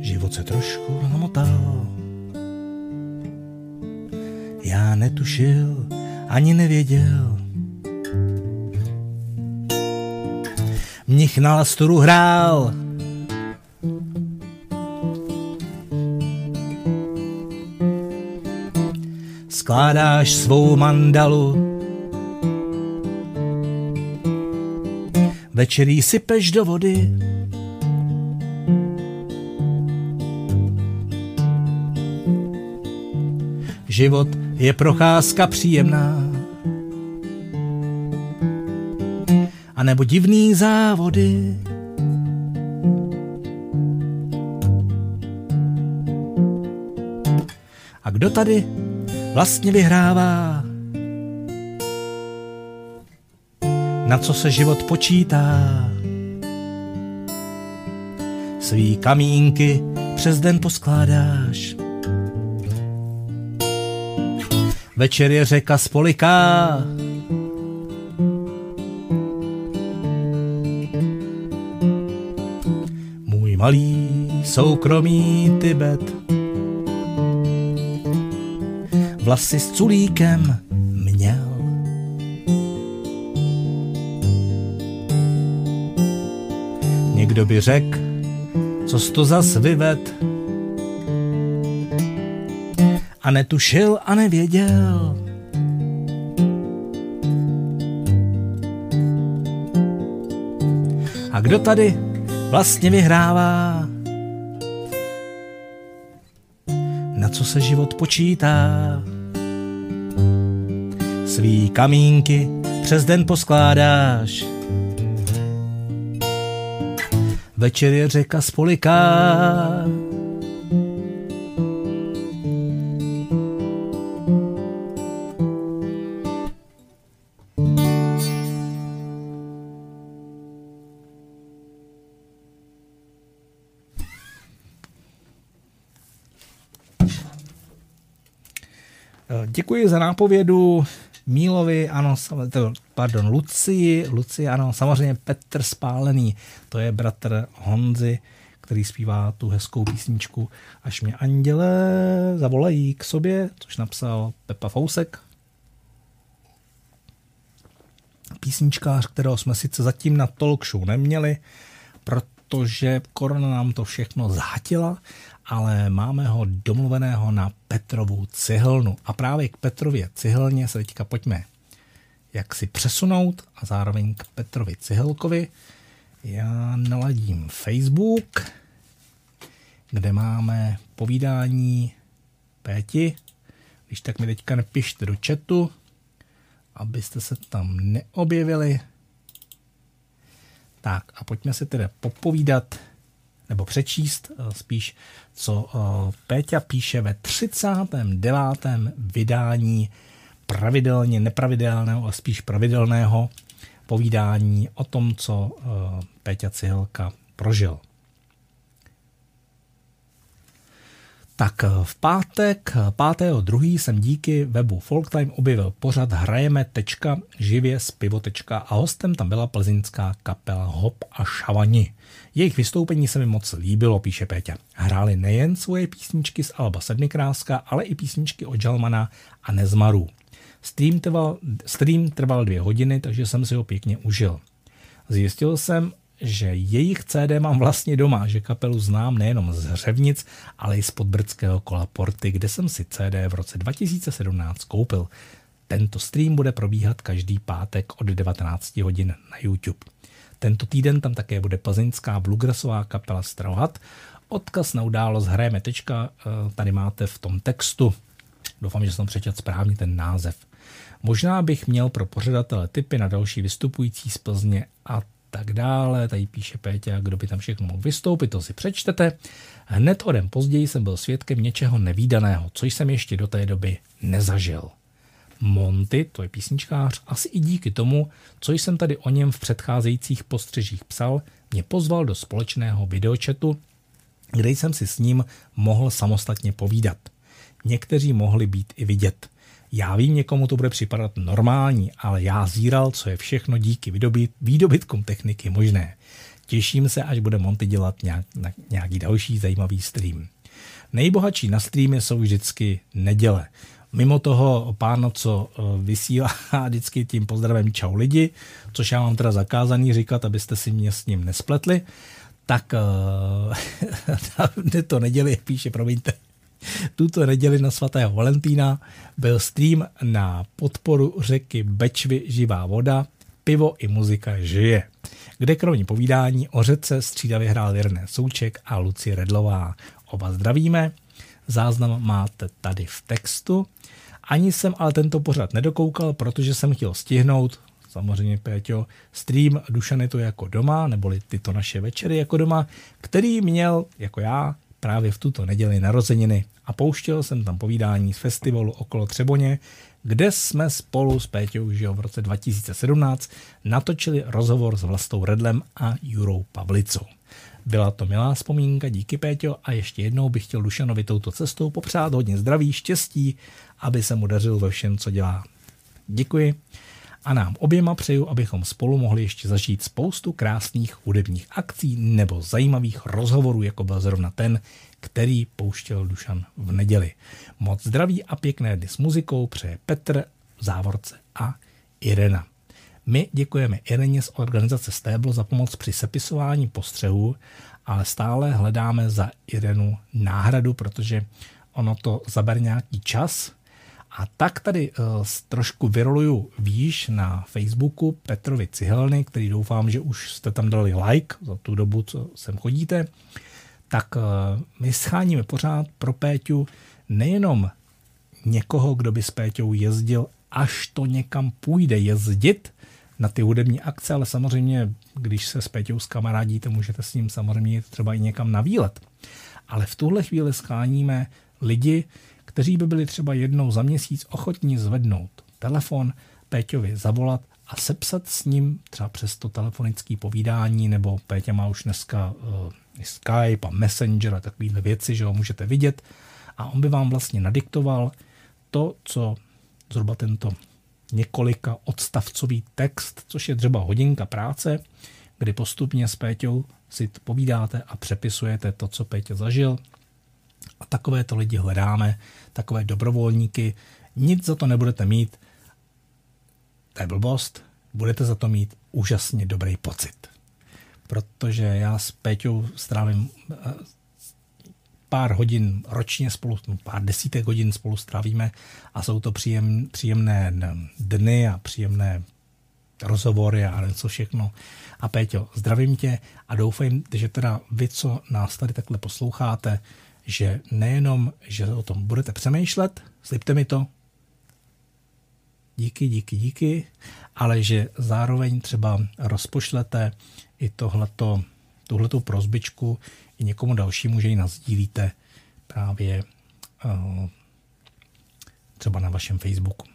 Život se trošku namotal. Já netušil, ani nevěděl. Mnich na lastoru hrál. Skládáš svou mandalu. Večerí sypeš do vody. Život je procházka příjemná. A nebo divný závody. A kdo tady vlastně vyhrává? Na co se život počítá? Svý kamínky přes den poskládáš. Večer je řeka spoliká. Malý soukromý Tibet. Vlasy s culíkem měl. Někdo by řekl, co to zas vyved, a netušil a nevěděl. A kdo tady vlastně vyhrává? Na co se život počítá? Svý kamínky přes den poskládáš. Večer je řeka spoliká. Děkuji za nápovědu Mílovi, ano, pardon, Lucii, Lucii, ano, samozřejmě Petr Spálený, to je bratr Honzy, který zpívá tu hezkou písničku Až mě anděle zavolají k sobě, což napsal Pepa Fousek. Písničkář, kterého jsme sice zatím na talk show neměli, protože korona nám to všechno zhatila, ale máme ho domluveného na Petrovu cihelnu. A právě k Petrově cihelně se teďka pojďme jak si přesunout a zároveň k Petrovi Cihelkovi. Já naladím Facebook, kde máme povídání Péti. Když tak mi teďka nepište do chatu, abyste se tam neobjevili. Tak a pojďme si tedy popovídat nebo přečíst eh, spíš, co eh, Péťa píše ve 39. vydání pravidelně nepravidelného a spíš pravidelného povídání o tom, co eh, Péťa Cihelka prožil. Tak v pátek, 5.2. jsem díky webu Folktime objevil pořad hrajeme tečka živě z pivo.a a hostem tam byla plzeňská kapela Hop a Šavani. Jejich vystoupení se mi moc líbilo, píše Péťa. Hráli nejen svoje písničky z Alba Sedmikráska, ale i písničky od Jalmana a Nezmarů. Stream trval, stream trval dvě hodiny, takže jsem si ho pěkně užil. Zjistil jsem, že jejich CD mám vlastně doma, že kapelu znám nejenom z Hřevnic, ale i z podbrdského kola Porty, kde jsem si CD v roce 2017 koupil. Tento stream bude probíhat každý pátek od 19 hodin na YouTube. Tento týden tam také bude plzeňská bluegrassová kapela Strohat. Odkaz na událost hrajeme tečka, eh, tady máte v tom textu. Doufám, že jsem přečet správně ten název. Možná bych měl pro pořadatele typy na další vystupující z Plzně a tak dále. Tady píše Péťa, kdo by tam všechno mohl vystoupit, to si přečtete. Hned o den později jsem byl svědkem něčeho nevýdaného, co jsem ještě do té doby nezažil. Monty, to je písničkář, asi i díky tomu, co jsem tady o něm v předcházejících postřežích psal, mě pozval do společného videočetu, kde jsem si s ním mohl samostatně povídat. Někteří mohli být i vidět. Já vím, někomu to bude připadat normální, ale já zíral, co je všechno díky výdobyt, výdobytkům techniky možné. Těším se, až bude Monty dělat nějak, nějaký další zajímavý stream. Nejbohatší na streamy jsou vždycky neděle. Mimo toho páno, co eh, vysílá vždycky tím pozdravem čau lidi, což já mám teda zakázaný říkat, abyste si mě s ním nespletli, tak uh, to neděli píše, promiňte, tuto neděli na svatého Valentína byl stream na podporu řeky Bečvy Živá voda, pivo i muzika žije, kde kromě povídání o řece střídavě hrál Jirné Souček a Lucie Redlová. Oba zdravíme, záznam máte tady v textu. Ani jsem ale tento pořad nedokoukal, protože jsem chtěl stihnout, samozřejmě Péťo, stream Dušany to jako doma, neboli tyto naše večery jako doma, který měl, jako já, právě v tuto neděli narozeniny a pouštěl jsem tam povídání z festivalu okolo Třeboně, kde jsme spolu s Péťou že v roce 2017 natočili rozhovor s Vlastou Redlem a Jurou Pavlicou. Byla to milá vzpomínka, díky Péťo a ještě jednou bych chtěl Dušanovi touto cestou popřát hodně zdraví, štěstí, aby se mu dařilo ve všem, co dělá. Děkuji a nám oběma přeju, abychom spolu mohli ještě zažít spoustu krásných hudebních akcí nebo zajímavých rozhovorů, jako byl zrovna ten, který pouštěl Dušan v neděli. Moc zdraví a pěkné dny s muzikou přeje Petr, Závorce a Irena. My děkujeme Ireně z organizace Stéblo za pomoc při sepisování postřehů, ale stále hledáme za Irenu náhradu, protože ono to zabere nějaký čas. A tak tady uh, trošku vyroluju výš na Facebooku Petrovi Cihelny, který doufám, že už jste tam dali like za tu dobu, co sem chodíte. Tak uh, my scháníme pořád pro Péťu nejenom někoho, kdo by s Péťou jezdil, až to někam půjde jezdit, na ty hudební akce, ale samozřejmě, když se s Peťou kamarádíte, můžete s ním samozřejmě jít třeba i někam na výlet. Ale v tuhle chvíli scháníme lidi, kteří by byli třeba jednou za měsíc ochotní zvednout telefon, Péťovi zavolat a sepsat s ním třeba přes to telefonické povídání, nebo Péťa má už dneska uh, Skype a Messenger a takovéhle věci, že ho můžete vidět a on by vám vlastně nadiktoval to, co zhruba tento několika odstavcový text, což je třeba hodinka práce, kdy postupně s Péťou si povídáte a přepisujete to, co Péťa zažil. A takové to lidi hledáme, takové dobrovolníky. Nic za to nebudete mít. To je blbost. Budete za to mít úžasně dobrý pocit. Protože já s Péťou strávím eh, pár hodin ročně spolu, no, pár desítek hodin spolu strávíme a jsou to příjem, příjemné dny a příjemné rozhovory a něco všechno. A Péťo, zdravím tě a doufám, že teda vy, co nás tady takhle posloucháte, že nejenom, že o tom budete přemýšlet, slibte mi to, díky, díky, díky, ale že zároveň třeba rozpošlete i tohleto, tuhletu prozbičku i někomu dalšímu, že ji nazdílíte právě uh, třeba na vašem Facebooku.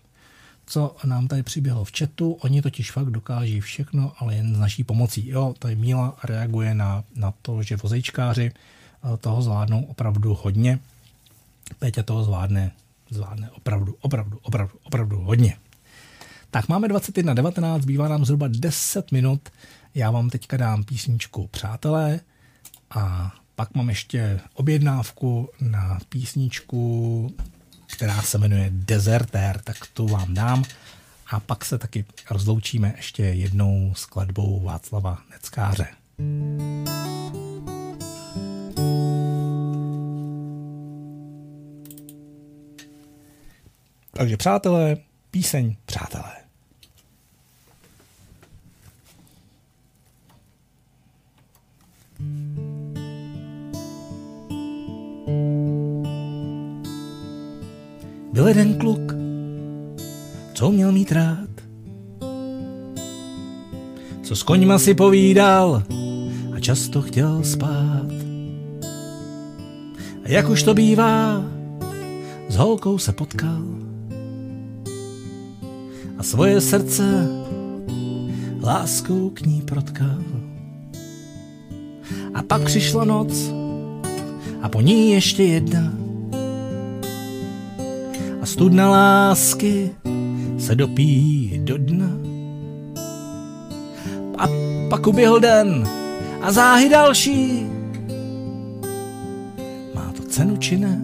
Co nám tady přiběhlo v chatu, oni totiž fakt dokáží všechno, ale jen s naší pomocí. Jo, tady Míla reaguje na, na to, že vozejčkáři uh, toho zvládnou opravdu hodně. Péťa toho zvládne, zvládne opravdu, opravdu, opravdu, opravdu hodně. Tak máme 21.19, zbývá nám zhruba 10 minut. Já vám teďka dám písničku Přátelé, a pak mám ještě objednávku na písničku, která se jmenuje Deserter, tak tu vám dám. A pak se taky rozloučíme ještě jednou skladbou Václava Neckáře. Takže přátelé, píseň Přátelé. Byl jeden kluk, co měl mít rád, co s koňma si povídal a často chtěl spát. A jak už to bývá, s holkou se potkal a svoje srdce láskou k ní protkal. A pak přišla noc a po ní ještě jedna a studna lásky se dopí do dna. A pak uběhl den a záhy další. Má to cenu či ne?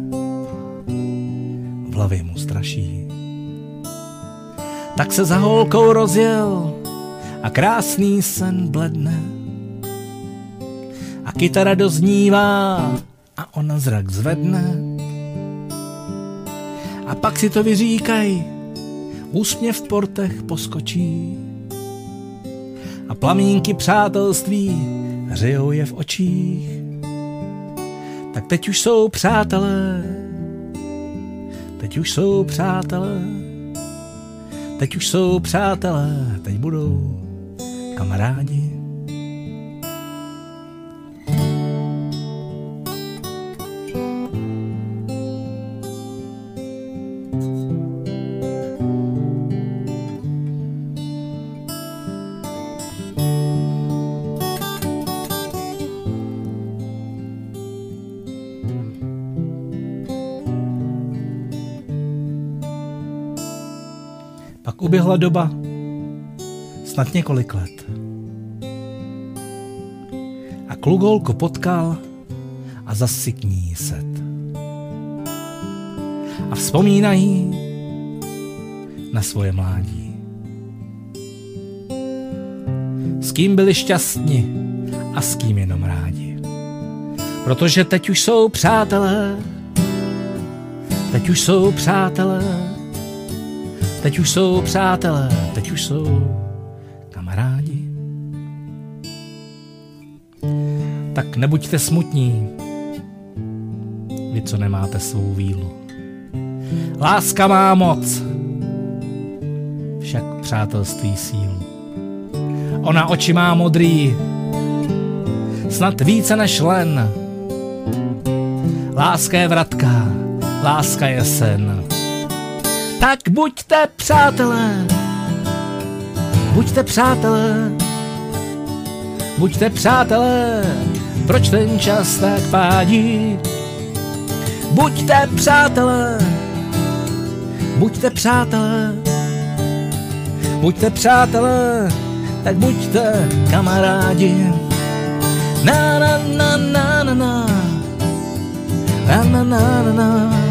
V hlavě mu straší. Tak se za holkou rozjel a krásný sen bledne. A kytara doznívá a ona zrak zvedne a pak si to vyříkaj, úsměv v portech poskočí a plamínky přátelství hřejou je v očích. Tak teď už jsou přátelé, teď už jsou přátelé, teď už jsou přátelé, teď budou kamarádi. Uběhla doba, snad několik let. A klugolko potkal a zas k ní set. A vzpomínají na svoje mládí. S kým byli šťastní a s kým jenom rádi. Protože teď už jsou přátelé, teď už jsou přátelé, teď už jsou přátelé, teď už jsou kamarádi. Tak nebuďte smutní, vy, co nemáte svou vílu. Láska má moc, však přátelství sílu. Ona oči má modrý, snad více než len. Láska je vratka, láska je sen. Tak buďte přátelé, buďte přátelé, buďte přátelé, proč ten čas tak pádí? Buďte přátelé, buďte přátelé, buďte přátelé, tak buďte kamarádi. Na na na na na na. Na na na na na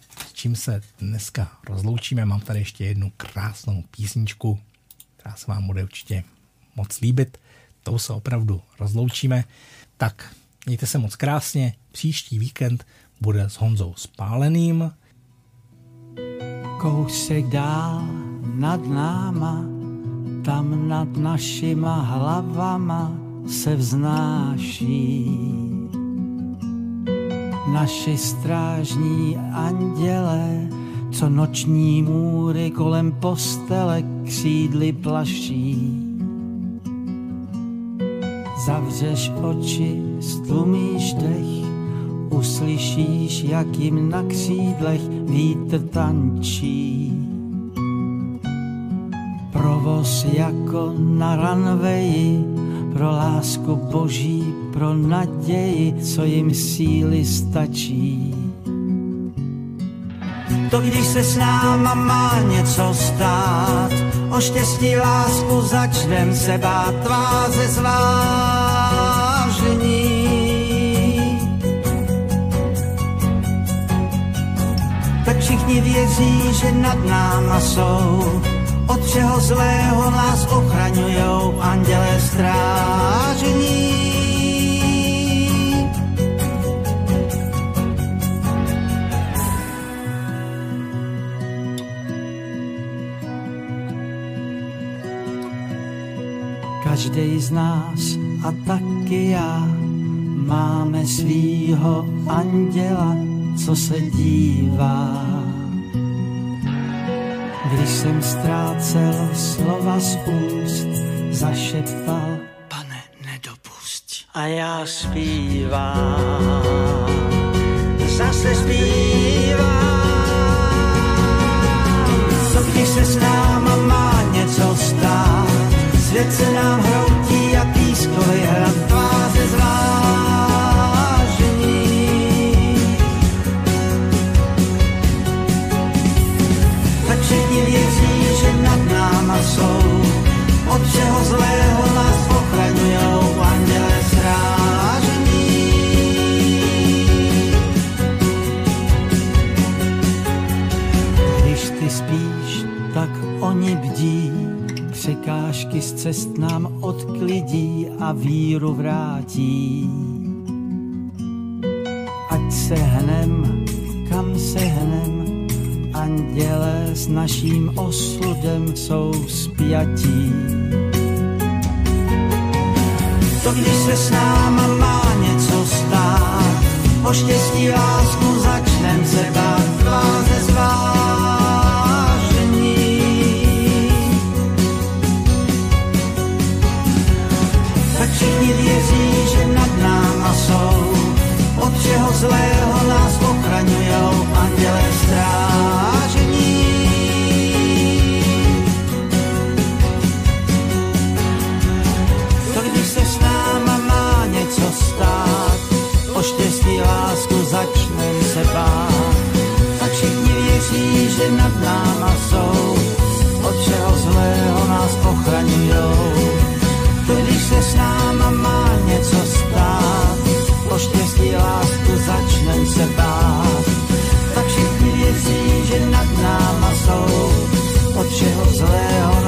čím se dneska rozloučíme. Mám tady ještě jednu krásnou písničku, která se vám bude určitě moc líbit. Tou se opravdu rozloučíme. Tak mějte se moc krásně. Příští víkend bude s Honzou Spáleným. Kousek dál nad náma, tam nad našima hlavama se vznáší. Naši strážní anděle, co noční můry kolem postele křídly plaší. Zavřeš oči, stlumíš dech, uslyšíš, jak jim na křídlech vítr tančí. Provoz jako na ranveji, pro lásku boží, pro naději, co jim síly stačí. To když se s náma má něco stát, o štěstí lásku začnem se bát tváře zvážení. Tak všichni věří, že nad náma jsou, od všeho zlého nás ochraňujou andělé strážení. Každý z nás a taky já máme svýho anděla, co se dívá. Když jsem ztrácel slova z úst, zašeptal, pane, nedopusť. A já zpívám, zase zpívám. Co když se s náma má něco stát, svět se nám hroutí a pískový hrad tváře zvážení. Tak všichni věří, že nad náma jsou, od všeho zlého cest nám odklidí a víru vrátí. Ať se hnem, kam se hnem, anděle s naším osudem jsou spjatí. To když se s náma má něco stát, o štěstí lásku začnem se bát, tváře zvážení. Náma jsou, od čeho zlého nás ochraňujou anděle strážení. To když se s náma má něco stát, o štěstí lásku začnem se bát. Tak všichni věří, že nad náma jsou, od čeho zlého nás ochraňujou to když se s náma má něco stát. O štěstí lásku začnem se bát. Tak všichni věří, že nad náma jsou od všeho zlého